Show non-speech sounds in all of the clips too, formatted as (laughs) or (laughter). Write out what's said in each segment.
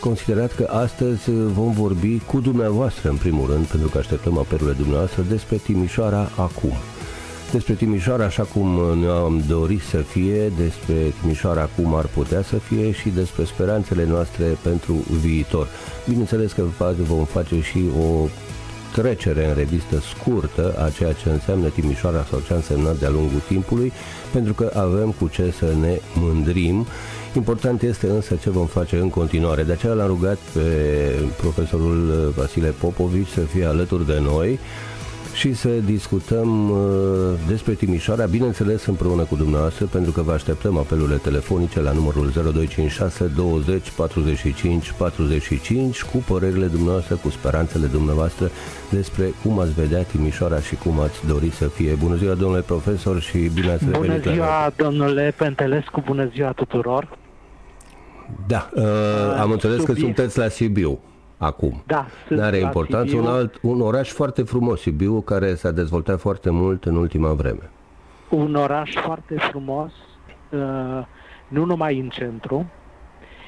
considerat că astăzi vom vorbi cu dumneavoastră, în primul rând, pentru că așteptăm apelurile dumneavoastră, despre Timișoara acum. Despre Timișoara așa cum ne-am dorit să fie, despre Timișoara cum ar putea să fie și despre speranțele noastre pentru viitor. Bineînțeles că vom face și o trecere în revistă scurtă a ceea ce înseamnă Timișoara sau ce a însemnat de-a lungul timpului, pentru că avem cu ce să ne mândrim. Important este însă ce vom face în continuare. De aceea l-am rugat pe profesorul Vasile Popovici să fie alături de noi și să discutăm uh, despre Timișoara, bineînțeles împreună cu dumneavoastră, pentru că vă așteptăm apelurile telefonice la numărul 0256 20 45 45 cu părerile dumneavoastră, cu speranțele dumneavoastră despre cum ați vedea Timișoara și cum ați dori să fie. Bună ziua, domnule profesor, și bine ați revenit. Bună ziua, domnule Pentelescu, bună ziua tuturor. Da, uh, am înțeles Subiect. că sunteți la Sibiu acum. Da, Nu are importanță. Un, alt, un oraș foarte frumos, Sibiu, care s-a dezvoltat foarte mult în ultima vreme. Un oraș foarte frumos, uh, nu numai în centru,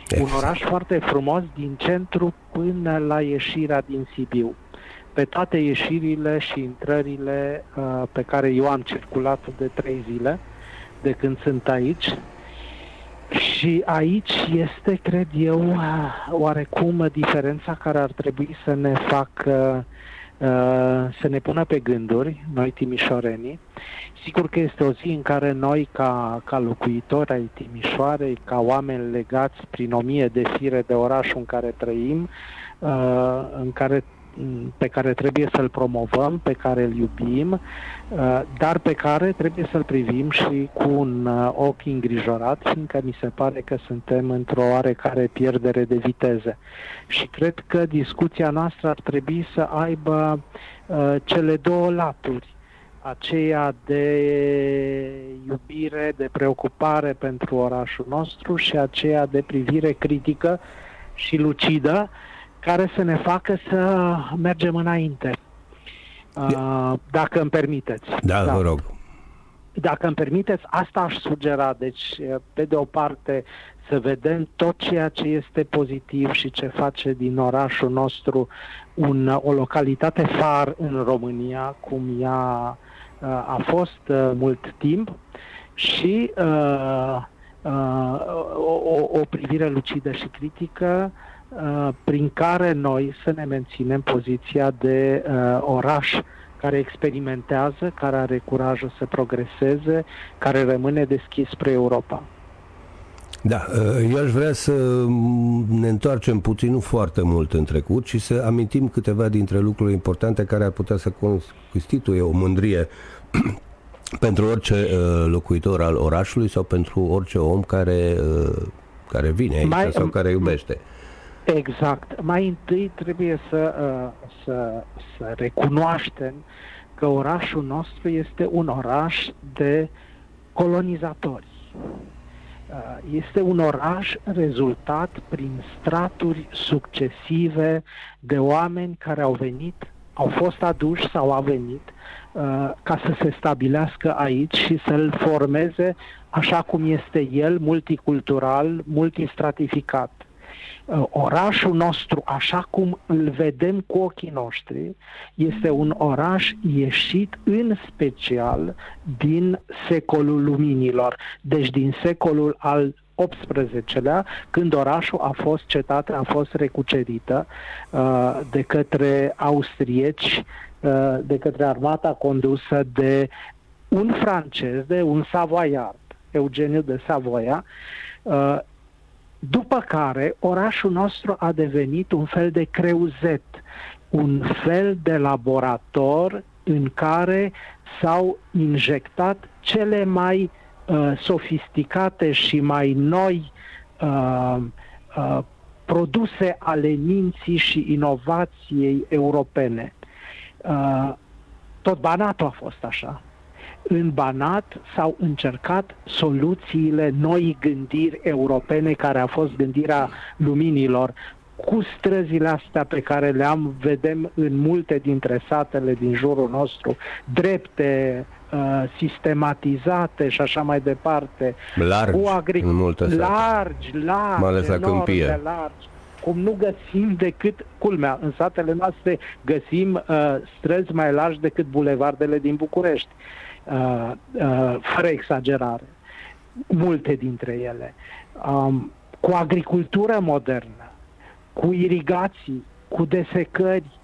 exact. un oraș foarte frumos din centru până la ieșirea din Sibiu. Pe toate ieșirile și intrările uh, pe care eu am circulat de trei zile, de când sunt aici, și aici este, cred eu, oarecum diferența care ar trebui să ne facă uh, să ne pună pe gânduri, noi timișorenii. Sigur că este o zi în care noi, ca, ca locuitori ai Timișoarei, ca oameni legați prin o mie de fire de orașul în care trăim, uh, în care pe care trebuie să-l promovăm, pe care îl iubim, uh, dar pe care trebuie să-l privim și cu un uh, ochi îngrijorat, fiindcă mi se pare că suntem într-o oarecare pierdere de viteze. Și cred că discuția noastră ar trebui să aibă uh, cele două laturi aceea de iubire, de preocupare pentru orașul nostru și aceea de privire critică și lucidă care să ne facă să mergem înainte. Uh, dacă îmi permiteți. Da, da, vă rog. Dacă îmi permiteți, asta aș sugera. Deci, pe de o parte, să vedem tot ceea ce este pozitiv și ce face din orașul nostru un, o localitate far în România, cum ea uh, a fost uh, mult timp, și uh, uh, o, o privire lucidă și critică Uh, prin care noi să ne menținem poziția de uh, oraș care experimentează, care are curajul să progreseze, care rămâne deschis spre Europa. Da, uh, eu aș vrea să ne întoarcem puțin, nu foarte mult în trecut, și să amintim câteva dintre lucrurile importante care ar putea să constituie o mândrie (clears throat) pentru orice locuitor al orașului sau pentru orice om care, care vine aici Mai, sau care iubește. Exact. Mai întâi trebuie să, uh, să, să recunoaștem că orașul nostru este un oraș de colonizatori. Uh, este un oraș rezultat prin straturi succesive de oameni care au venit, au fost aduși sau au venit uh, ca să se stabilească aici și să-l formeze așa cum este el, multicultural, multistratificat. Uh, orașul nostru, așa cum îl vedem cu ochii noștri, este un oraș ieșit în special din secolul luminilor, deci din secolul al 18-lea, când orașul a fost cetatea, a fost recucerită uh, de către austrieci, uh, de către armata condusă de un francez, de un savoiard, Eugeniu de Savoia, uh, după care orașul nostru a devenit un fel de creuzet, un fel de laborator în care s-au injectat cele mai uh, sofisticate și mai noi uh, uh, produse ale minții și inovației europene. Uh, tot Banatul a fost așa în Banat s-au încercat soluțiile noi gândiri europene, care a fost gândirea luminilor, cu străzile astea pe care le-am, vedem în multe dintre satele din jurul nostru, drepte, uh, sistematizate și așa mai departe. Largi, cu agric- în multe Largi, largi, mai ales la câmpie. largi cum nu găsim decât, culmea, în satele noastre găsim uh, străzi mai largi decât bulevardele din București, uh, uh, fără exagerare, multe dintre ele, um, cu agricultură modernă, cu irigații, cu desecări,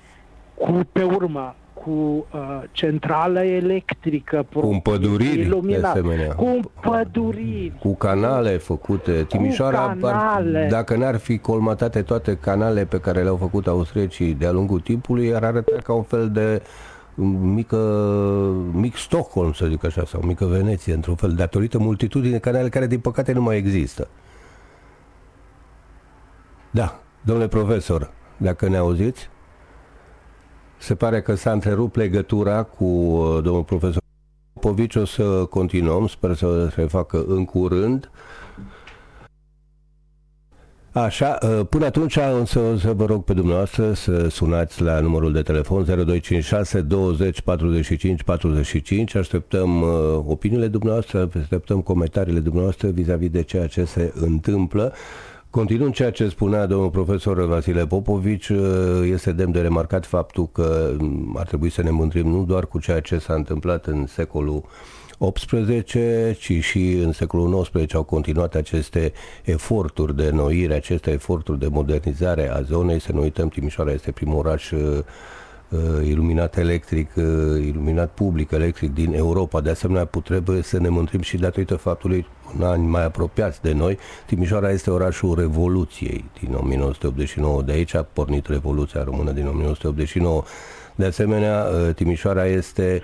cu, pe urmă, cu uh, centrală electrică, cu împăduriri, iluminat, de asemenea. cu împăduriri, cu canale făcute. Timișoara, cu canale. Ar, dacă n-ar fi colmatate toate canale pe care le-au făcut austriecii de-a lungul timpului, ar arăta ca un fel de mică, mic Stockholm, să zic așa, sau mică Veneție, într-un fel, datorită multitudinii de canale care, din păcate, nu mai există. Da, domnule profesor, dacă ne auziți, se pare că s-a întrerupt legătura cu uh, domnul profesor Popovici. O să continuăm, sper să se facă în curând. Așa, uh, până atunci însă o să vă rog pe dumneavoastră să sunați la numărul de telefon 0256 20 45 45. Așteptăm uh, opiniile dumneavoastră, așteptăm comentariile dumneavoastră vis-a-vis de ceea ce se întâmplă. Continuând ceea ce spunea domnul profesor Vasile Popovici, uh, este demn de remarcat faptul că mm, ar trebui să ne mândrim nu doar cu ceea ce s-a întâmplat în secolul 18, ci și în secolul XIX au continuat aceste eforturi de noire, aceste eforturi de modernizare a zonei. Să nu uităm, Timișoara este primul oraș uh, uh, iluminat electric, uh, iluminat public electric din Europa. De asemenea, trebuie să ne mândrim și datorită faptului în ani mai apropiați de noi, Timișoara este orașul Revoluției din 1989. De aici a pornit Revoluția Română din 1989. De asemenea, uh, Timișoara este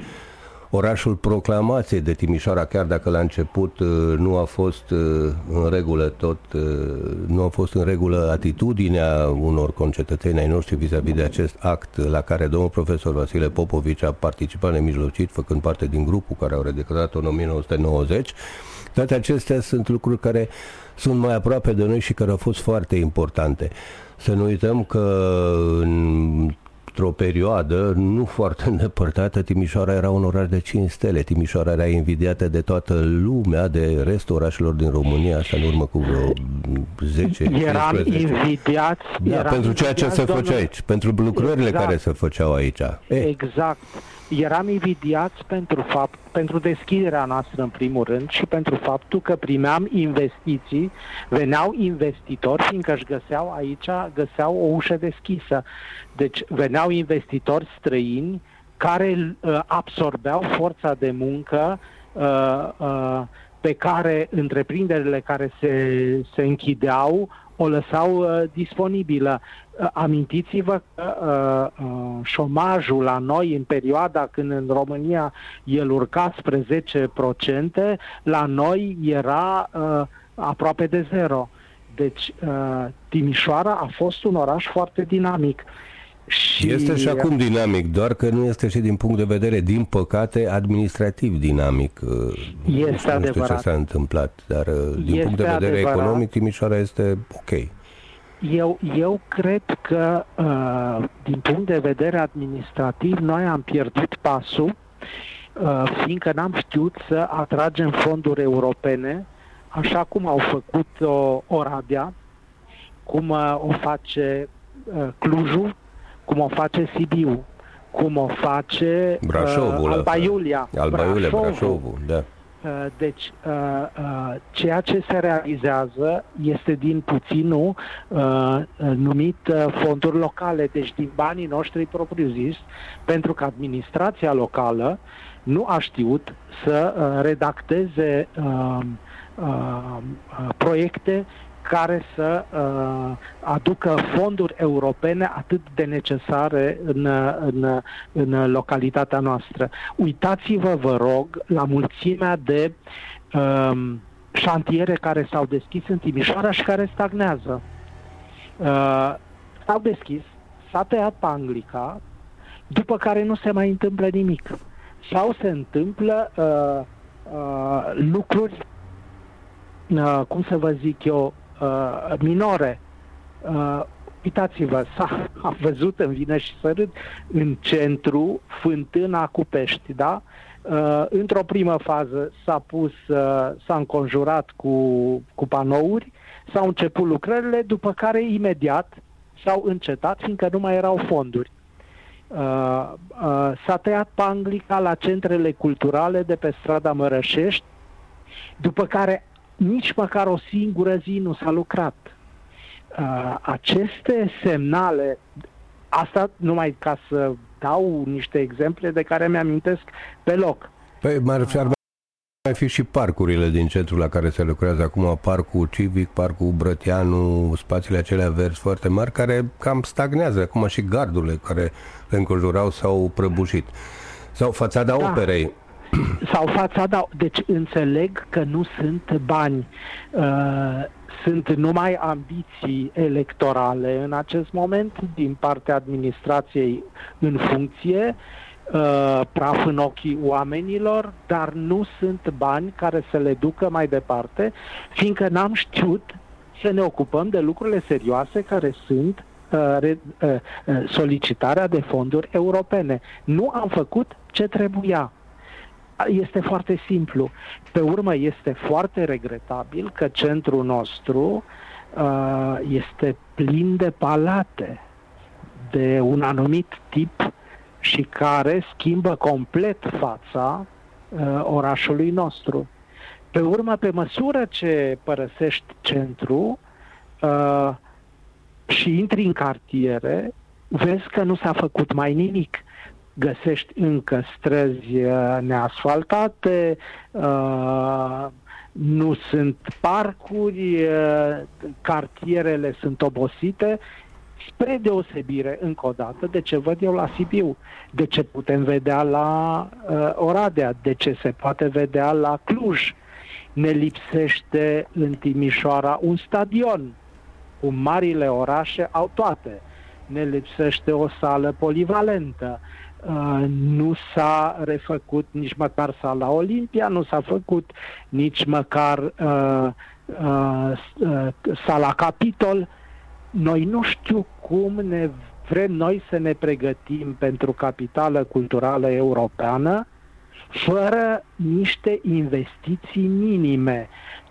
orașul proclamației de Timișoara, chiar dacă la început uh, nu a fost uh, în regulă tot, nu a fost în regulă atitudinea unor concetățeni ai noștri vis-a-vis de acest act la care domnul profesor Vasile Popovici a participat nemijlocit, făcând parte din grupul care au redeclarat în 1990, toate acestea sunt lucruri care sunt mai aproape de noi și care au fost foarte importante. Să nu uităm că în într-o perioadă nu foarte (laughs) îndepărtată, Timișoara era un oraș de 5 stele. Timișoara era invidiată de toată lumea, de restul orașelor din România, asta în urmă cu vreo 10 Eram 15. invidiați. Da, eram pentru ceea ce se făcea aici, pentru lucrările exact. care se făceau aici. E. Exact eram invidiați pentru, fapt, pentru deschiderea noastră în primul rând și pentru faptul că primeam investiții, veneau investitori, fiindcă își găseau aici, găseau o ușă deschisă. Deci veneau investitori străini care uh, absorbeau forța de muncă uh, uh, pe care întreprinderile care se, se închideau o lăsau uh, disponibilă. Uh, amintiți-vă că uh, uh, șomajul la noi în perioada când în România el urca spre 10%, la noi era uh, aproape de zero. Deci uh, Timișoara a fost un oraș foarte dinamic. Și este și acum dinamic, doar că nu este și din punct de vedere, din păcate, administrativ dinamic. Este nu știu adevărat. ce s-a întâmplat, dar din este punct de vedere adevărat. economic, Timișoara este ok. Eu, eu cred că, uh, din punct de vedere administrativ, noi am pierdut pasul, uh, fiindcă n-am știut să atragem fonduri europene, așa cum au făcut-o Oradea, cum uh, o face uh, Clujul, cum o face Sibiu, cum o face Brașovul, uh, Alba Iulia, Alba Iulia Brașovul, Brașovul da. Uh, deci, uh, uh, ceea ce se realizează este din puținul numit fonduri locale, deci din banii noștri propriu-zis, pentru că administrația locală nu a știut să redacteze proiecte care să uh, aducă fonduri europene atât de necesare în, în, în localitatea noastră. Uitați-vă, vă rog, la mulțimea de uh, șantiere care s-au deschis în Timișoara și care stagnează. Uh, s-au deschis, s-a tăiat panglica, după care nu se mai întâmplă nimic. Sau se întâmplă uh, uh, lucruri, uh, cum să vă zic eu, uh, minore. Uh, uitați-vă, s-a a văzut în Vină și Sărât, în centru, fântâna cu pești, da? Uh, într-o primă fază s-a pus, uh, s-a înconjurat cu, cu panouri, s-au început lucrările, după care imediat s-au încetat, fiindcă nu mai erau fonduri. Uh, uh, s-a tăiat panglica la centrele culturale de pe strada Mărășești, după care nici măcar o singură zi nu s-a lucrat. Uh, aceste semnale, asta numai ca să dau niște exemple de care mi-amintesc pe loc. Păi, m-ar fi, ar mai fi și parcurile din centrul la care se lucrează acum, parcul civic, parcul Brătianu, spațiile acelea verzi foarte mari, care cam stagnează, acum și gardurile care le înconjurau s-au prăbușit. Sau fațada da. operei. (clears throat) Sau fațada, deci înțeleg că nu sunt bani, uh, sunt numai ambiții electorale în acest moment din partea administrației în funcție, uh, praf în ochii oamenilor, dar nu sunt bani care să le ducă mai departe, fiindcă n-am știut să ne ocupăm de lucrurile serioase care sunt uh, uh, uh, solicitarea de fonduri europene. Nu am făcut ce trebuia. Este foarte simplu. Pe urmă, este foarte regretabil că centrul nostru uh, este plin de palate de un anumit tip și care schimbă complet fața uh, orașului nostru. Pe urmă, pe măsură ce părăsești centru uh, și intri în cartiere, vezi că nu s-a făcut mai nimic. Găsești încă străzi uh, neasfaltate, uh, nu sunt parcuri, uh, cartierele sunt obosite spre deosebire, încă o dată, de ce văd eu la Sibiu, de ce putem vedea la uh, Oradea, de ce se poate vedea la Cluj. Ne lipsește în Timișoara un stadion, cum marile orașe au toate. Ne lipsește o sală polivalentă. Uh, nu s-a refăcut nici măcar sala Olimpia, nu s-a făcut nici măcar uh, uh, uh, sala Capitol. Uh, noi nu știu cum ne vrem noi să ne pregătim pentru capitală culturală europeană fără niște investiții minime.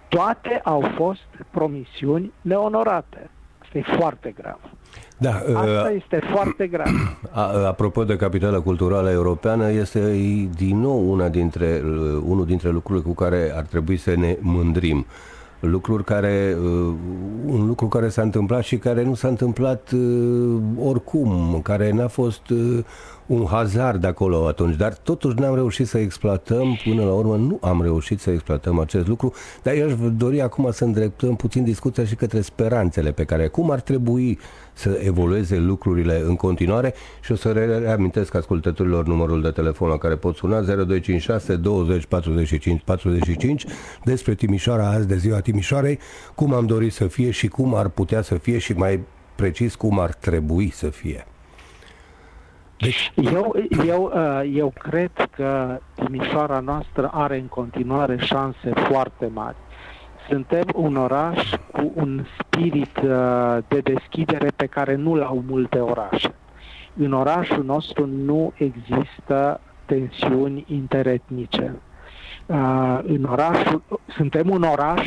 Toate au fost promisiuni neonorate. Asta e foarte grav. Da, Asta uh, este foarte grav. (clears throat) Apropo de capitală culturală europeană, este din nou una dintre, uh, unul dintre lucrurile cu care ar trebui să ne mândrim. Uh, lucruri care, uh, un lucru care s-a întâmplat și care nu s-a întâmplat uh, oricum, care n-a fost uh, un hazard acolo atunci, dar totuși n-am reușit să exploatăm, până la urmă nu am reușit să exploatăm acest lucru, dar eu aș dori acum să îndreptăm puțin discuția și către speranțele pe care, cum ar trebui să evolueze lucrurile în continuare și o să reamintesc ascultătorilor numărul de telefon la care pot suna 0256 20 45 45 despre Timișoara azi de ziua Timișoarei, cum am dorit să fie și cum ar putea să fie și mai precis cum ar trebui să fie. Deci... Eu, eu, uh, eu cred că Timișoara noastră are în continuare șanse foarte mari. Suntem un oraș cu un spirit uh, de deschidere pe care nu l-au multe orașe. În orașul nostru nu există tensiuni interetnice. Uh, în orașul, suntem un oraș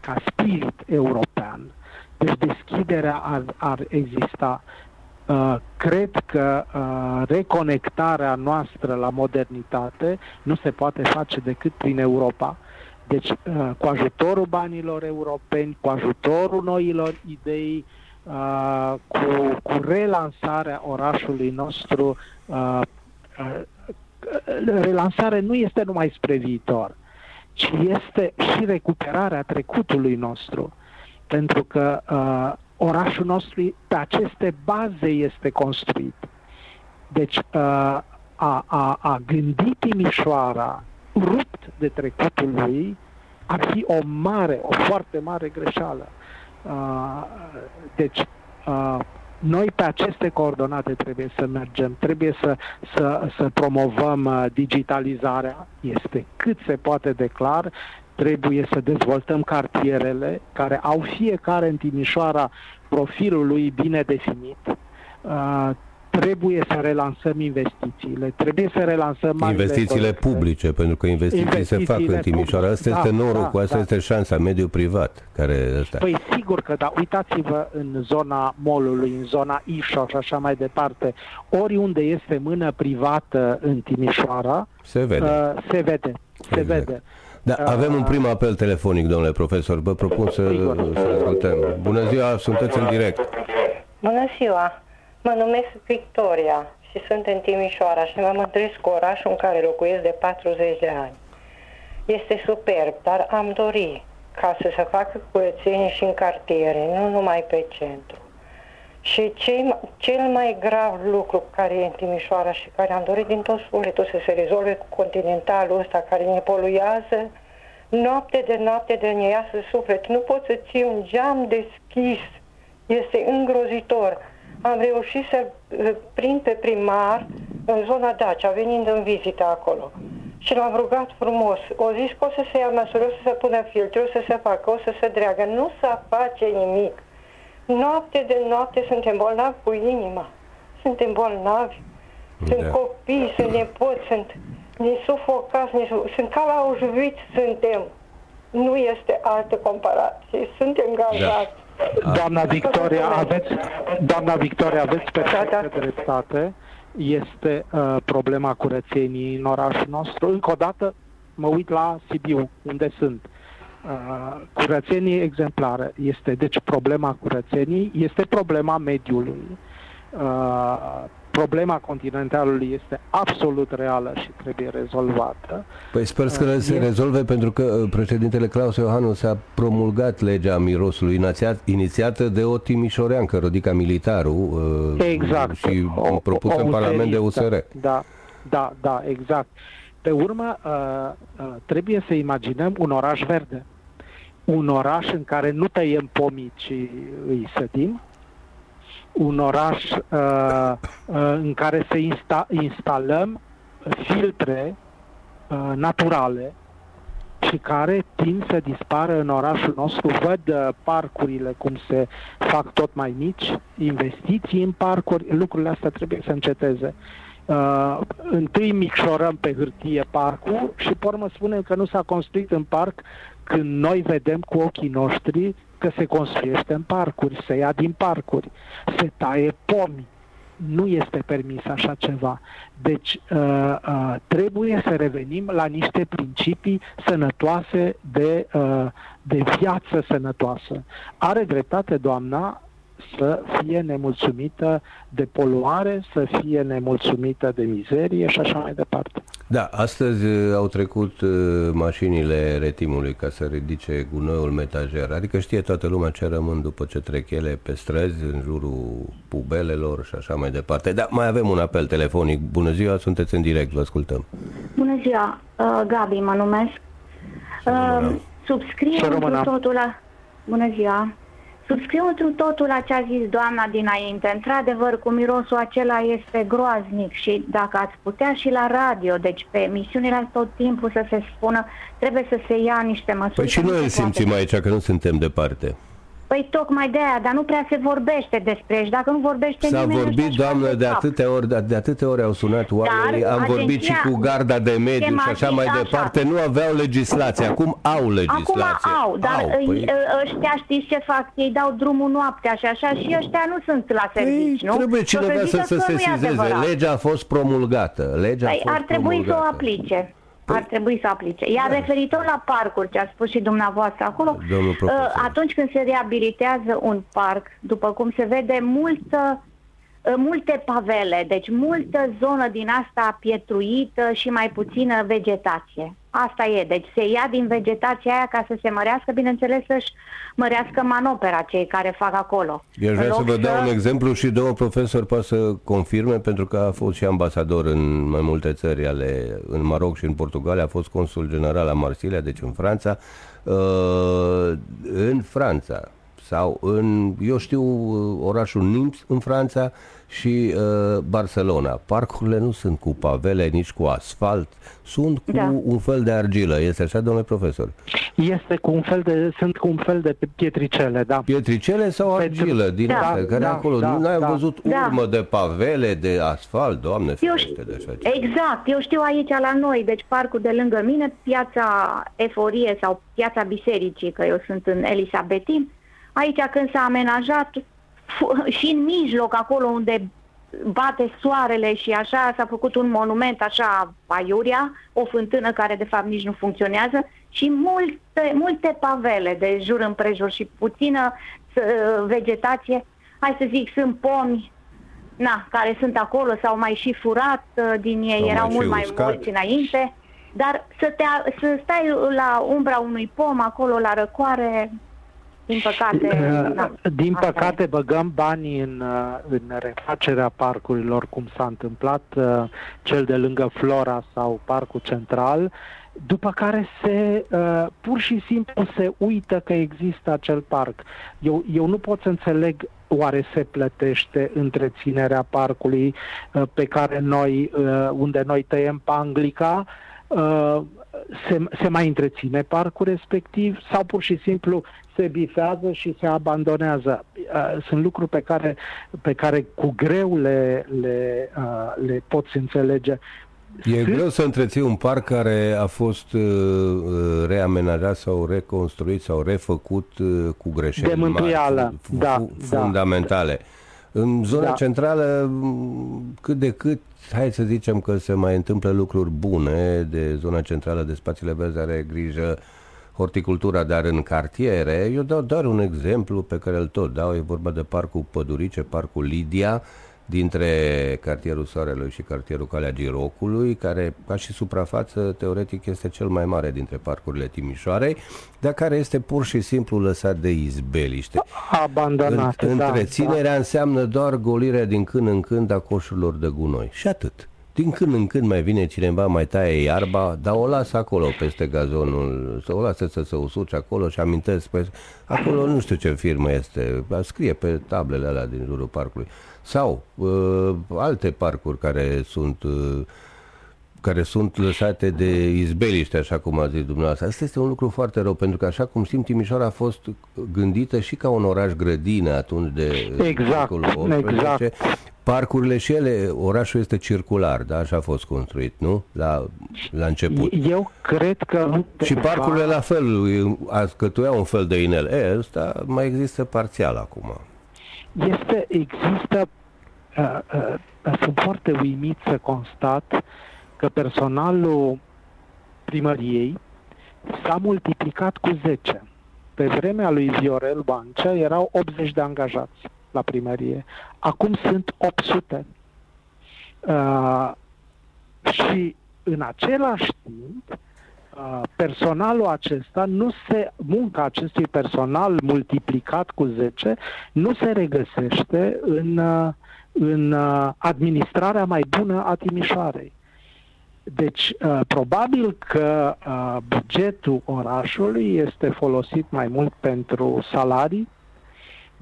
ca spirit european. Deci deschiderea ar, ar exista. Uh, cred că uh, reconectarea noastră la modernitate nu se poate face decât prin Europa. Deci, uh, cu ajutorul banilor europeni, cu ajutorul noilor idei, cu, cu relansarea orașului nostru, relansare nu este numai spre viitor, ci este și recuperarea trecutului nostru. Pentru că uh, orașul nostru pe aceste baze este construit. Deci uh, a, a, a gândi Timișoara rupt de trecutul lui ar fi o mare, o foarte mare greșeală. Uh, deci uh, noi pe aceste coordonate trebuie să mergem, trebuie să, să, să promovăm digitalizarea, este cât se poate de clar, trebuie să dezvoltăm cartierele care au fiecare în Timișoara profilul lui bine definit. Uh, trebuie să relansăm investițiile, trebuie să relansăm Investițiile publice, pentru că investiții investițiile se fac în Timișoara. Asta da, este norocul, da, asta da. este șansa, mediul privat. Care ăsta. Păi sigur că da, uitați-vă în zona molului, în zona Ișo și așa mai departe, oriunde este mână privată în Timișoara, se vede. Uh, se vede. Se exact. vede. Da, avem un prim apel telefonic, domnule profesor. Vă propun să, să ascultăm. Bună ziua, sunteți în direct. Bună ziua, mă numesc Victoria și sunt în Timișoara și mă mândresc cu orașul în care locuiesc de 40 de ani. Este superb, dar am dori ca să se facă curățenie și în cartiere, nu numai pe centru. Și cei, cel mai grav lucru care e în Timișoara și care am dorit din tot sufletul să se rezolve cu continentalul ăsta care ne poluează, noapte de noapte de ne iasă suflet. Nu poți să ții un geam deschis. Este îngrozitor. Am reușit să prind pe primar în zona Dacia, venind în vizită acolo. Și l-am rugat frumos. O zis că o să se ia măsură, o să se pună filtru, o să se facă, o să se dreagă. Nu să face nimic. Noapte de noapte suntem bolnavi cu inima. Suntem bolnavi. Sunt da. copii, sunt nepoți, sunt nesufocați, nesuf... sunt ca la Auschwitz suntem. Nu este altă comparație. Suntem gazați. Da. Doamna Victoria, aveți, doamna Victoria, aveți perfectă da, da. dreptate. Este uh, problema curățenii în orașul nostru. Încă o dată mă uit la Sibiu, unde sunt. Uh, Uh, curățenie exemplară este, deci problema curățenii este problema mediului. Uh, problema continentalului este absolut reală și trebuie rezolvată. Păi sper să uh, se rezolve pentru că uh, președintele Claus Iohannu s-a promulgat legea mirosului inițiat, inițiată de o timișoreancă, Rodica Militaru, uh, exact. și o, propusă o, în Parlament de USR. Da, da, da, exact. Pe urmă, uh, uh, trebuie să imaginăm un oraș verde un oraș în care nu tăiem pomii, ci îi sădim, un oraș uh, uh, în care să insta- instalăm filtre uh, naturale și care tind să dispară în orașul nostru. Văd uh, parcurile cum se fac tot mai mici, investiții în parcuri, lucrurile astea trebuie să înceteze. Uh, întâi micșorăm pe hârtie parcul și pe urmă spunem că nu s-a construit în parc când noi vedem cu ochii noștri că se construiește în parcuri, se ia din parcuri, se taie pomi. Nu este permis așa ceva. Deci uh, uh, trebuie să revenim la niște principii sănătoase de, uh, de viață sănătoasă. Are dreptate doamna să fie nemulțumită de poluare, să fie nemulțumită de mizerie și așa mai departe. Da, astăzi uh, au trecut uh, mașinile retimului ca să ridice gunoiul metajer, adică știe toată lumea ce rămân după ce trec ele pe străzi, în jurul pubelelor și așa mai departe. Da, mai avem un apel telefonic. Bună ziua, sunteți în direct, vă ascultăm. Bună ziua, uh, Gabi mă numesc. Uh, subscriu totul la... Bună ziua. Subscriu întru totul la ce a zis doamna dinainte. Într-adevăr, cu mirosul acela este groaznic și dacă ați putea și la radio, deci pe emisiunile tot timpul să se spună, trebuie să se ia niște măsuri. Păi și noi îl simțim aici, că nu suntem departe. Păi tocmai de aia, dar nu prea se vorbește despre și dacă nu vorbește S-a nimeni... S-a vorbit, doamnă, de atâtea, ori, de, de atâtea ori au sunat oamenii, am agenția, vorbit și cu garda de mediu și așa mai așa. departe, nu aveau legislație, acum au legislație. Acum au, dar au, păi... ăștia știți ce fac? Ei dau drumul noaptea și așa și ăștia nu sunt la păi, servici, păi, nu? Trebuie cineva să, să se sesizeze, legea a fost promulgată, legea păi, a fost ar trebui promulgată. să o aplice. Păi, ar trebui să aplice. Iar da. referitor la parcuri, ce a spus și dumneavoastră acolo, uh, atunci când se reabilitează un parc, după cum se vede, multă uh, multe pavele, deci multă zonă din asta pietruită și mai puțină vegetație. Asta e, deci se ia din vegetația aia ca să se mărească, bineînțeles să-și mărească manopera cei care fac acolo. Eu vreau să vă dau să... un exemplu și două profesori poate să confirme, pentru că a fost și ambasador în mai multe țări, ale, în Maroc și în Portugalia, a fost consul general la Marsilia, deci în Franța. Uh, în Franța, sau în, eu știu, orașul Nims în Franța și uh, Barcelona. Parcurile nu sunt cu pavele, nici cu asfalt, sunt cu da. un fel de argilă. Este așa, domnule profesor? Este cu un fel de, sunt cu un fel de pietricele, da. Pietricele sau argilă din da, astea, care da, acolo, da, nu ai da. văzut da. urmă de pavele, de asfalt, doamne, eu știu, de așa Exact, eu știu aici la noi, deci parcul de lângă mine, piața Eforie sau piața Bisericii, că eu sunt în Elisabetin, aici când s-a amenajat și în mijloc, acolo unde bate soarele și așa s-a făcut un monument așa aiuria, o fântână care de fapt nici nu funcționează și multe, multe pavele de jur împrejur și puțină vegetație. Hai să zic, sunt pomi na, care sunt acolo, s-au mai și furat uh, din ei, sau erau mai mult mai mulți înainte, dar să, te, să stai la umbra unui pom acolo la răcoare, din păcate... Da, din păcate băgăm bani în, uh, în refacerea parcurilor, cum s-a întâmplat uh, cel de lângă Flora sau Parcul Central, după care se uh, pur și simplu se uită că există acel parc. Eu, eu nu pot să înțeleg oare se plătește întreținerea parcului uh, pe care noi, uh, unde noi tăiem panglica, uh, se, se mai întreține parcul respectiv sau pur și simplu se bifează și se abandonează. Uh, sunt lucruri pe care, pe care cu greu le, le, uh, le poți înțelege. E greu să întreții un parc care a fost uh, uh, reamenajat sau reconstruit sau refăcut uh, cu greșeli de mântuială, mari, da, da, fundamentale. Da. În zona da. centrală, cât de cât, hai să zicem că se mai întâmplă lucruri bune de zona centrală, de spațiile verzi, are grijă horticultura, dar în cartiere, eu dau doar un exemplu pe care îl tot dau, e vorba de Parcul Pădurice, Parcul Lidia, dintre cartierul Soarelui și cartierul Calea Girocului, care, ca și suprafață, teoretic este cel mai mare dintre parcurile Timișoarei, dar care este pur și simplu lăsat de izbeliște. Abandonat. În, întreținerea da, da. înseamnă doar golirea din când în când a coșurilor de gunoi. Și atât. Din când în când mai vine cineva, mai taie iarba, dar o lasă acolo peste gazonul, să o lasă să se usuce acolo și amintesc pe... Acolo nu știu ce firmă este, scrie pe tablele alea din jurul parcului sau uh, alte parcuri care sunt uh, care sunt lăsate de izbeliște, așa cum a zis dumneavoastră. Asta este un lucru foarte rău, pentru că așa cum știm, Timișoara a fost gândită și ca un oraș grădină atunci de exact, 18. Exact. Parcurile și ele, orașul este circular, da? Așa a fost construit, nu? La, la început. Eu cred că... Și parcurile la fel, cătuiau un fel de inel. E, ăsta mai există parțial acum. Este, există Uh, uh, sunt foarte uimit să constat că personalul primăriei s-a multiplicat cu 10. Pe vremea lui Viorel Bancea erau 80 de angajați la primărie. Acum sunt 800. Uh, și în același timp, uh, personalul acesta nu se, munca acestui personal multiplicat cu 10 nu se regăsește în uh, în uh, administrarea mai bună a Timișoarei. Deci, uh, probabil că uh, bugetul orașului este folosit mai mult pentru salarii,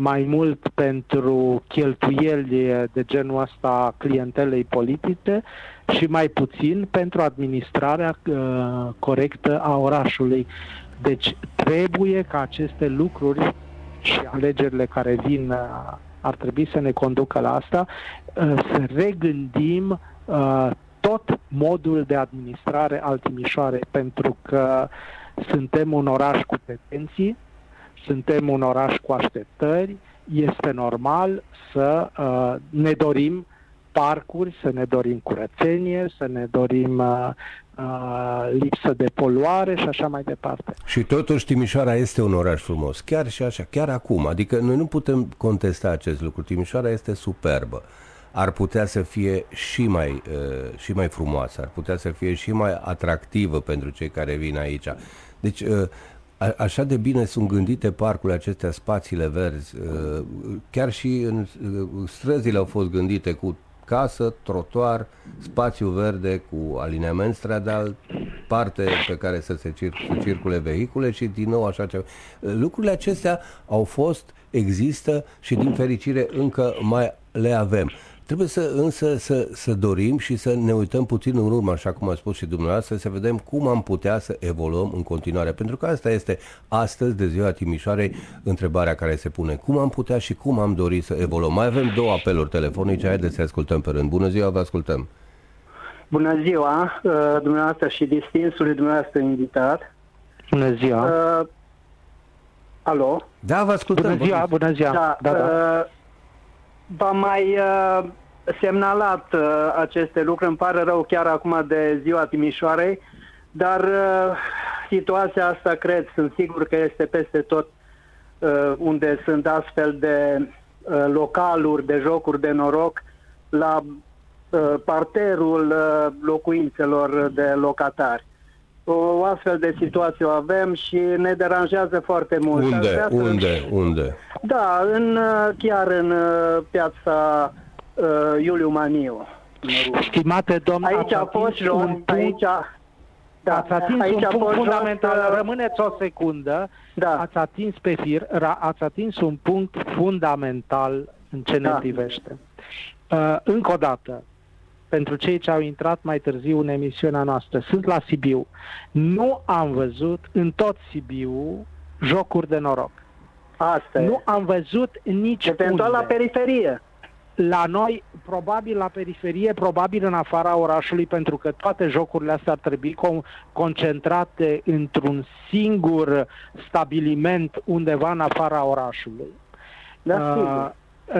mai mult pentru cheltuieli de genul ăsta clientelei politice și mai puțin pentru administrarea corectă a orașului. Deci trebuie ca aceste lucruri și alegerile care vin ar trebui să ne conducă la asta, uh, să regândim uh, tot modul de administrare al Timișoarei, pentru că suntem un oraș cu pretenții, suntem un oraș cu așteptări, este normal să uh, ne dorim parcuri, să ne dorim curățenie, să ne dorim uh, uh, lipsă de poluare și așa mai departe. Și totuși Timișoara este un oraș frumos, chiar și așa, chiar acum. Adică noi nu putem contesta acest lucru. Timișoara este superbă. Ar putea să fie și mai, uh, și mai frumoasă, ar putea să fie și mai atractivă pentru cei care vin aici. Deci, uh, Așa de bine sunt gândite parcurile acestea, spațiile verzi, uh, chiar și în uh, străzile au fost gândite cu casă, trotuar, spațiu verde cu alineament stradal, parte pe care să se cir- circule vehicule și din nou așa ceva. Lucrurile acestea au fost, există și din fericire încă mai le avem. Trebuie să însă să, să dorim și să ne uităm puțin în urmă, așa cum a spus și dumneavoastră, să vedem cum am putea să evoluăm în continuare. Pentru că asta este astăzi, de ziua Timișoarei, întrebarea care se pune. Cum am putea și cum am dorit să evoluăm? Mai avem două apeluri telefonice, haideți să ascultăm pe rând. Bună ziua, vă ascultăm! Bună ziua, uh, dumneavoastră și distinsului dumneavoastră invitat. Bună ziua! Uh, alo? Da, vă ascultăm. Bună ziua, bună ziua! Da, da, da. Uh, v-am mai uh, semnalat uh, aceste lucruri, îmi pare rău chiar acum de ziua Timișoarei, dar uh, situația asta, cred, sunt sigur că este peste tot uh, unde sunt astfel de uh, localuri, de jocuri de noroc, la Uh, parterul uh, locuințelor de locatari. O astfel de situație o avem și ne deranjează foarte mult. Unde? Unde? Unde? Da, în, uh, chiar în piața uh, Iuliu Maniu. Stimate domn, aici a fost un punct, aici, da, ați atins aici un punct fundamental. Jos, Rămâneți o secundă. Da. Ați atins pe fir, ați atins un punct fundamental în ce ne da. privește. Uh, încă o dată, pentru cei ce au intrat mai târziu în emisiunea noastră. Sunt la Sibiu. Nu am văzut în tot Sibiu jocuri de noroc. Asta Nu am văzut nici Eventual la periferie. La noi, probabil la periferie, probabil în afara orașului, pentru că toate jocurile astea ar trebui con- concentrate într-un singur stabiliment undeva în afara orașului. Da, uh,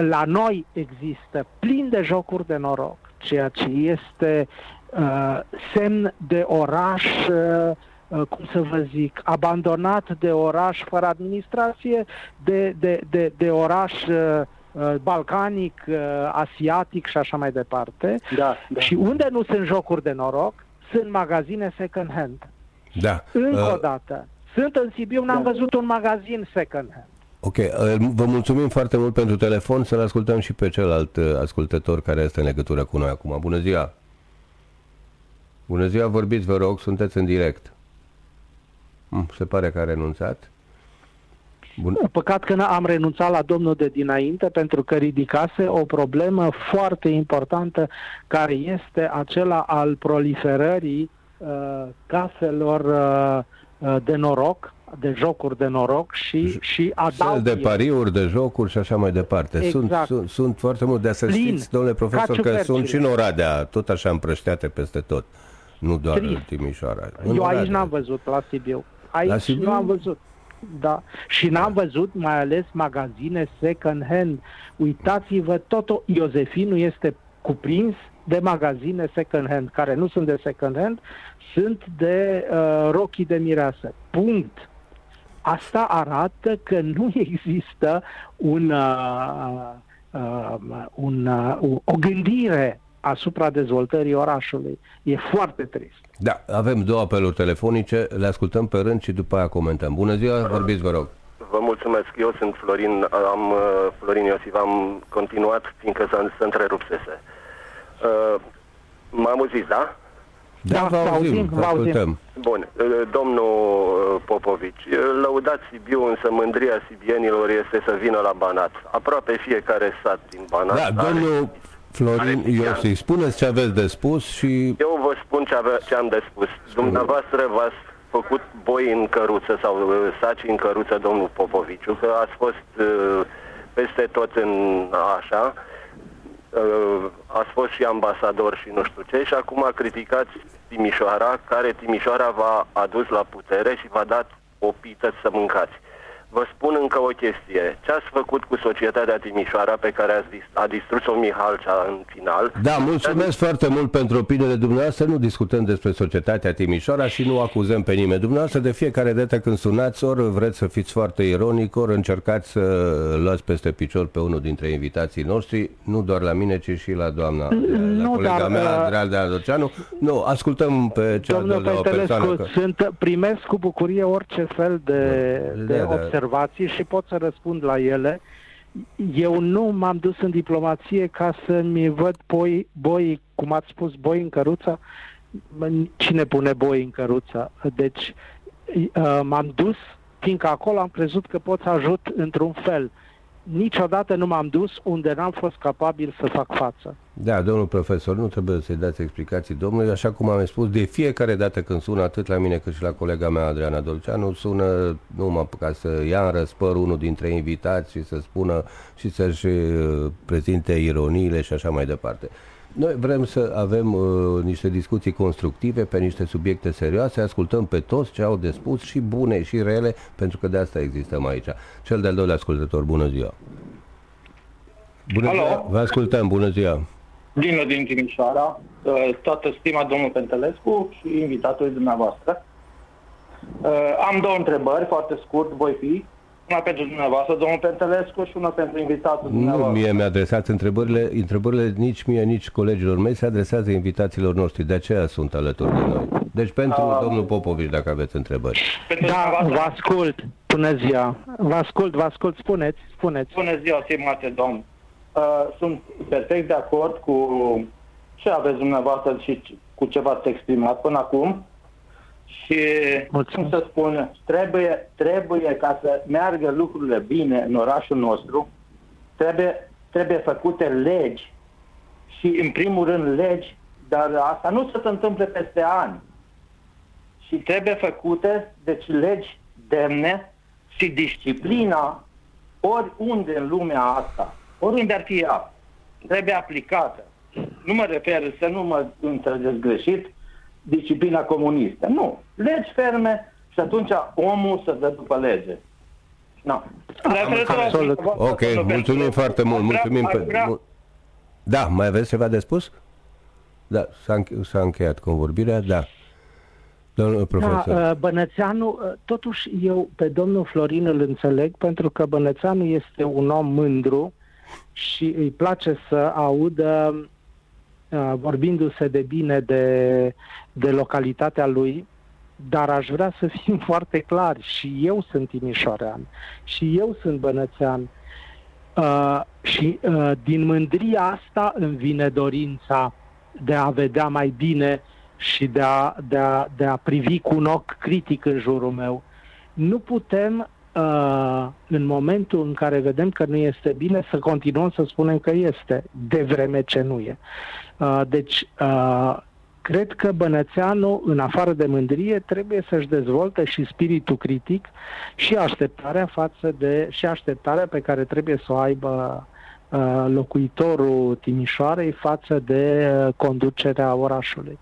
la noi există plin de jocuri de noroc ceea ce este uh, semn de oraș, uh, uh, cum să vă zic, abandonat de oraș fără administrație, de, de, de, de oraș uh, uh, balcanic, uh, asiatic și așa mai departe. Da, da. Și unde nu sunt jocuri de noroc, sunt magazine second hand. Da. Încă uh... o dată. Sunt în Sibiu, n-am da. văzut un magazin second hand. Ok, uh, vă mulțumim foarte mult pentru telefon, să-l ascultăm și pe celălalt uh, ascultător care este în legătură cu noi acum. Bună ziua! Bună ziua, vorbiți, vă rog, sunteți în direct. Hmm, se pare că a renunțat. Bun. Păcat că am renunțat la domnul de dinainte pentru că ridicase o problemă foarte importantă care este acela al proliferării uh, caselor uh, uh de noroc de jocuri de noroc și, și adaug de pariuri, de jocuri și așa mai departe. Exact. Sunt, sunt, sunt foarte multe. De să Plin, știți, domnule profesor, că sunt și în Oradea, tot așa împrășteate peste tot. Nu doar Trist. în Timișoara. În Eu Oradea. aici n-am văzut, la Sibiu. Aici la Sibiu? nu am văzut. Da. Și n-am văzut mai ales magazine second hand. Uitați-vă, tot Iosefinul este cuprins de magazine second hand, care nu sunt de second hand, sunt de uh, rochii de mireasă. Punct. Asta arată că nu (laughs) există un, uh, uh, un, uh, o gândire asupra dezvoltării orașului. E foarte trist. Da, avem două apeluri telefonice, le ascultăm pe rând și după aia comentăm. Bună ziua, vorbiți, vă rog. Vă mulțumesc. Eu sunt Florin, am, uh, Florin Iosif, am continuat fiindcă se întrerupsese. Uh, m-am auzit, da? Da, vă auzim, vă auzim. Bun, domnul Popovici, lăudați Sibiu, însă mândria sibienilor este să vină la Banat. Aproape fiecare sat din Banat. Da, domnul Florin Iosif, spuneți ce aveți de spus și... Eu vă spun ce, ave- ce am de spus. Spune. Dumneavoastră v-ați făcut boi în căruță sau saci în căruță, domnul Popoviciu, că ați fost peste tot în așa uh, ați fost și ambasador și nu știu ce și acum criticați Timișoara, care Timișoara v-a adus la putere și v-a dat o pită să mâncați. Vă spun încă o chestie. Ce ați făcut cu societatea Timișoara pe care ați dist- a distrus-o Mihalcea în final? Da, mulțumesc foarte mult pentru opiniile dumneavoastră. Nu discutăm despre societatea Timișoara și nu acuzăm pe nimeni. Dumneavoastră de fiecare dată când sunați, ori vreți să fiți foarte ironic, ori încercați să luați peste picior pe unul dintre invitații noștri, nu doar la mine, ci și la doamna, nu, la colega dar, mea, Adriana Dorceanu. Nu, ascultăm pe cea de la o persoană. Că... Sunt, primesc cu bucurie orice fel de, da, de da, observație observații și pot să răspund la ele. Eu nu m-am dus în diplomație ca să-mi văd boi, boi, cum ați spus, boi în căruță. Cine pune boi în căruță? Deci uh, m-am dus, fiindcă acolo am crezut că pot să ajut într-un fel. Niciodată nu m-am dus unde n-am fost capabil să fac față. Da, domnul profesor, nu trebuie să-i dați explicații domnului, așa cum am spus, de fiecare dată când sună atât la mine cât și la colega mea Adriana Dolceanu, sună numai ca să ia în răspăr unul dintre invitați și să spună și să-și uh, prezinte ironiile și așa mai departe. Noi vrem să avem uh, niște discuții constructive pe niște subiecte serioase, ascultăm pe toți ce au de spus, și bune și rele, pentru că de asta existăm aici. Cel de-al doilea ascultător, bună ziua! Bună Alo. ziua! Vă ascultăm, bună ziua! Dinu din Timișoara, uh, toată stima domnul Pentelescu și invitatul dumneavoastră. Uh, am două întrebări, foarte scurt, voi fi. Una pentru dumneavoastră, domnul Pentelescu, și una pentru invitatul dumneavoastră. Nu mie mi-adresați întrebările, întrebările nici mie, nici colegilor mei, se adresează invitațiilor noștri, de aceea sunt alături de noi. Deci pentru uh, domnul Popovici, dacă aveți întrebări. Da, vă ascult. Bună ziua. Vă ascult, vă ascult. Spuneți, spuneți. Bună ziua, stimate domn. Uh, sunt perfect de acord cu ce aveți dumneavoastră și cu ce v-ați exprimat până acum. Și, Mulțumesc. cum să spun, trebuie, trebuie ca să meargă lucrurile bine în orașul nostru, trebuie, trebuie făcute legi și, în primul rând, legi, dar asta nu se întâmple peste ani. Și trebuie făcute, deci, legi demne și disciplina oriunde în lumea asta, oriunde ar fi ea, trebuie aplicată. Nu mă refer să nu mă înțelegeți greșit, disciplina comunistă. Nu. Legi ferme și atunci omul să dă după lege. No. Absolut. Ok, mulțumim foarte mult. Mulțumim pe... Da, mai aveți ceva de spus? Da, s-a, înche- s-a încheiat convorbirea, da. Domnul profesor. Da, uh, Bănățeanu, uh, totuși eu pe domnul Florin îl înțeleg pentru că Bănățeanu este un om mândru și îi place să audă Uh, vorbindu-se de bine de, de localitatea lui, dar aș vrea să fim (laughs) foarte clari. Și eu sunt timișorean, și eu sunt bănățean. Uh, și uh, din mândria asta îmi vine dorința de a vedea mai bine și de a, de a, de a privi cu un ochi critic în jurul meu. Nu putem, uh, în momentul în care vedem că nu este bine, să continuăm să spunem că este, de vreme ce nu e. Uh, deci, uh, cred că Bănățeanu, în afară de mândrie, trebuie să-și dezvolte și spiritul critic și așteptarea față de și așteptarea pe care trebuie să o aibă uh, locuitorul Timișoarei față de conducerea orașului.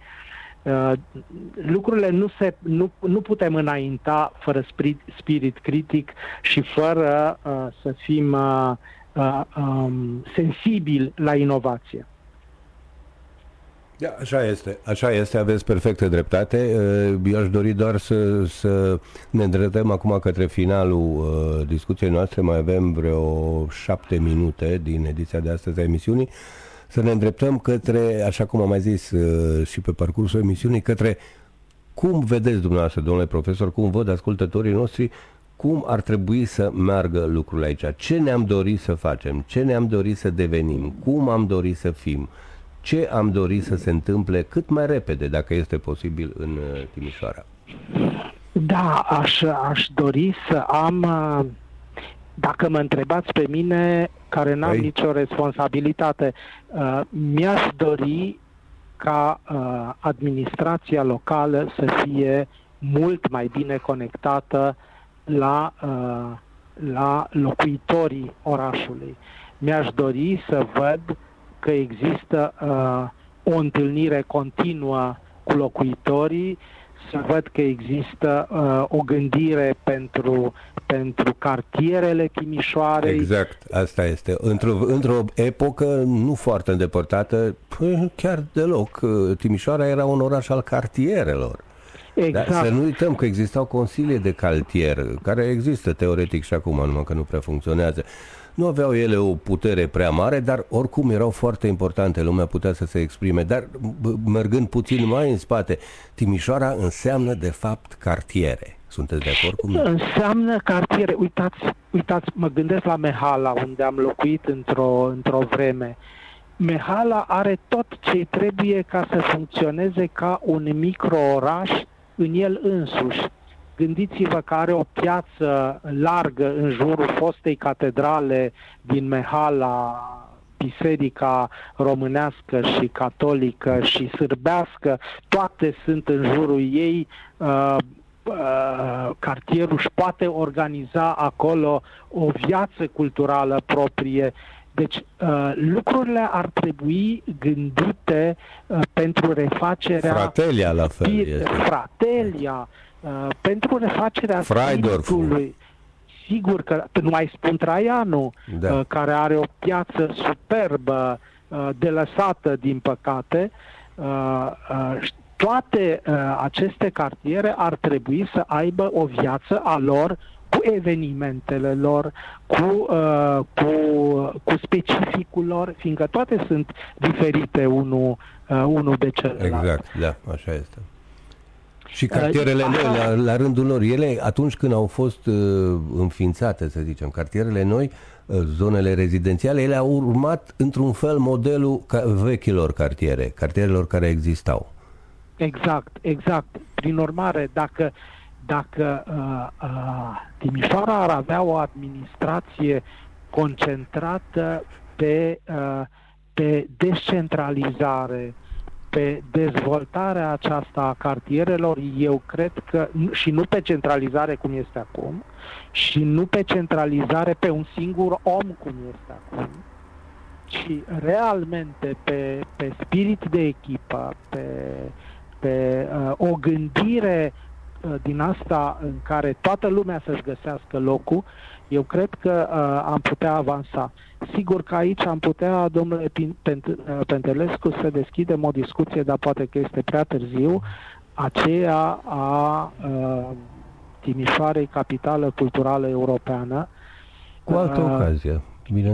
Lucrurile nu, se, nu, nu putem înainta fără spirit, spirit critic și fără uh, să fim uh, uh, um, sensibili la inovație. Da, așa este, așa este, aveți perfectă dreptate. Uh, eu aș dori doar să, să ne îndreptăm acum către finalul uh, discuției noastre, mai avem vreo șapte minute din ediția de astăzi a emisiunii, să ne îndreptăm către, așa cum am mai zis uh, și pe parcursul emisiunii, către cum vedeți dumneavoastră, domnule profesor, cum văd ascultătorii noștri, cum ar trebui să meargă lucrurile aici, ce ne-am dorit să facem, ce ne-am dorit să devenim, cum am dorit să fim. Uh, ce am dorit să se întâmple cât mai repede, dacă este posibil, în uh, Timișoara? Da, aș, aș dori să am, uh, dacă mă întrebați pe mine, care n-am Ei? Păi? nicio responsabilitate, uh, mi-aș dori ca administrația locală să fie mult mai bine conectată la, la locuitorii orașului. Mi-aș dori să văd că există uh, o întâlnire continuă cu locuitorii, să văd că există uh, o gândire pentru, pentru cartierele Timișoarei. Exact, asta este. Într-o, într-o epocă nu foarte îndepărtată, păi, chiar deloc, uh, Timișoara era un oraș al cartierelor. Exact. Dar să nu uităm că existau consilii de cartier, care există teoretic și acum, numai că nu prea funcționează. Nu aveau ele o putere prea mare, dar oricum erau foarte importante, lumea putea să se exprime. Dar mergând puțin mai în spate, Timișoara înseamnă de fapt cartiere. Sunteți de acord cu mine? Înseamnă cartiere. Uitați, uitați, mă gândesc la Mehala, unde am locuit într-o, într-o vreme. Mehala are tot ce trebuie ca să funcționeze ca un micro-oraș în el însuși. Gândiți-vă că are o piață largă în jurul fostei catedrale din Mehala, biserica românească și catolică și sârbească, toate sunt în jurul ei. Uh, uh, cartierul își poate organiza acolo o viață culturală proprie. Deci uh, lucrurile ar trebui gândite uh, pentru refacerea... Fratelia la fel este. Fratelia, uh, pentru refacerea spiritului. Sigur că nu mai spun Traianu, da. uh, care are o piață superbă, uh, de lăsată din păcate, uh, uh, toate uh, aceste cartiere ar trebui să aibă o viață a lor cu evenimentele lor, cu, uh, cu, cu specificul lor, fiindcă toate sunt diferite unul, uh, unul de celălalt. Exact, da, așa este. Și cartierele uh, noi, la, la rândul lor, ele atunci când au fost uh, înființate, să zicem, cartierele noi, uh, zonele rezidențiale, ele au urmat într-un fel modelul ca, vechilor cartiere, cartierelor care existau. Exact, exact. Prin urmare, dacă, dacă uh, uh, Timișoara ar avea o administrație concentrată pe, uh, pe descentralizare, pe dezvoltarea aceasta a cartierelor, eu cred că, și nu pe centralizare cum este acum, și nu pe centralizare pe un singur om cum este acum, ci realmente pe, pe spirit de echipă, pe, pe uh, o gândire uh, din asta în care toată lumea să-și găsească locul, eu cred că uh, am putea avansa. Sigur că aici am putea, domnule uh, Pentelescu, să deschidem o discuție, dar poate că este prea târziu, aceea a uh, Timișoarei, capitală culturală europeană. Cu altă uh, ocazie.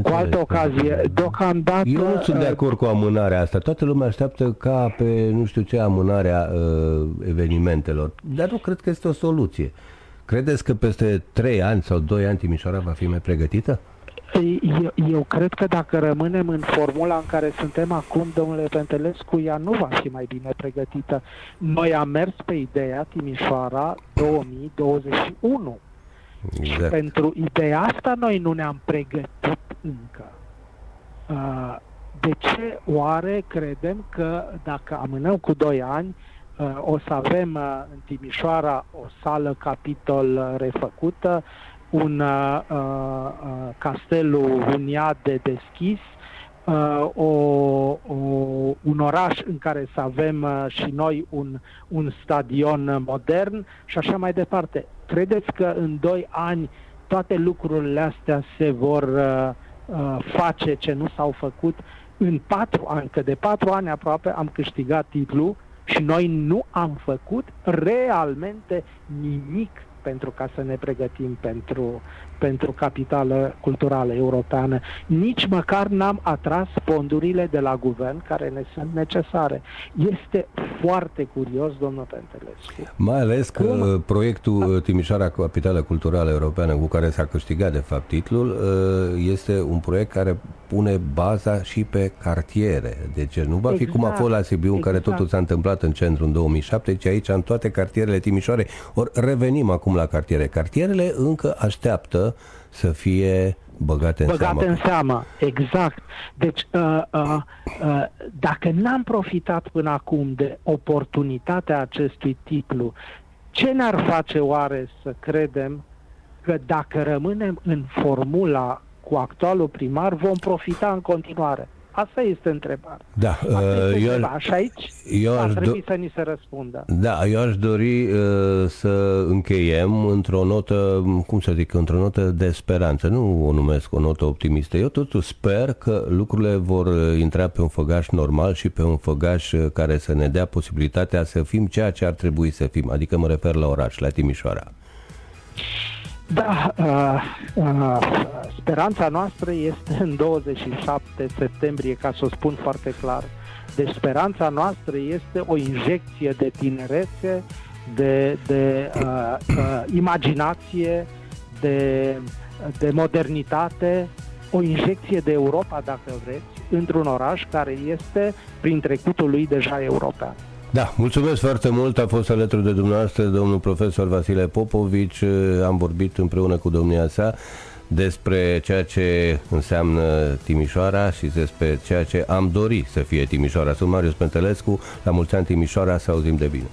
Cu altă ocazie. Deocamdată... Eu nu sunt de uh, acord cu amânarea asta. Toată lumea așteaptă ca pe nu știu ce amânarea uh, evenimentelor. Dar nu cred că este o soluție. Credeți că peste 3 ani sau 2 ani Timișoara va fi mai pregătită? Eu, eu cred că dacă rămânem în formula în care suntem acum, domnule Pentelescu, ea nu va fi mai bine pregătită. Noi am mers pe ideea Timișoara 2021. Exact. Și pentru ideea asta noi nu ne-am pregătit încă. Uh, de ce oare credem că dacă amânăm cu 2 ani, uh, o să avem uh, în Timișoara o sală capitol refăcută, un uh, uh, castelul Huniade deschis, uh, o, o, un oraș în care să avem uh, și noi un, un stadion modern și așa mai departe. Credeți că în doi ani toate lucrurile astea se vor uh, uh, face ce nu s-au făcut în patru ani, că de patru ani aproape am câștigat titlul și noi nu am făcut realmente nimic pentru ca să ne pregătim pentru, pentru capitală culturală europeană. Nici măcar n-am atras fondurile de la guvern care ne sunt necesare. Este foarte curios, domnul Pentelescu. Mai ales că Cum? proiectul Timișoara Capitală Culturală Europeană, cu care s-a câștigat de fapt titlul, este un proiect care pune baza și pe cartiere. Deci nu va fi exact, cum a fost la Sibiu, exact. în care exact. totul s-a întâmplat în centru în 2007, ci aici în toate cartierele Timișoare. Ori revenim acum la cartiere. Cartierele încă așteaptă să fie băgate în băgate seamă. în seamă, exact. Deci, uh, uh, uh, dacă n-am profitat până acum de oportunitatea acestui titlu, ce ne-ar face oare să credem că dacă rămânem în formula cu actualul primar, vom profita în continuare? Asta este întrebarea. Da, Asta este uh, eu, întrebarea. Și aici eu ar trebui do- să ni se răspundă. Da, eu aș dori uh, să încheiem într-o notă, cum să zic, într-o notă de speranță. Nu o numesc o notă optimistă. Eu totuși sper că lucrurile vor uh, intra pe un făgaș normal și pe un făgaș uh, care să ne dea posibilitatea să fim ceea ce ar trebui să fim. Adică mă refer la oraș, la Timișoara. Da, uh, uh, speranța noastră este în 27 septembrie, ca să o spun foarte clar. Deci speranța noastră este o injecție de tinerețe, de, de uh, uh, imaginație, de, de modernitate, o injecție de Europa, dacă vreți, într-un oraș care este, prin trecutul lui, deja european. Da, mulțumesc foarte mult. A fost alături de dumneavoastră domnul profesor Vasile Popovici. Am vorbit împreună cu domnia sa despre ceea ce înseamnă Timișoara și despre ceea ce am dorit să fie Timișoara. Sunt Marius Pentelescu, la mulți ani Timișoara, să auzim de bine.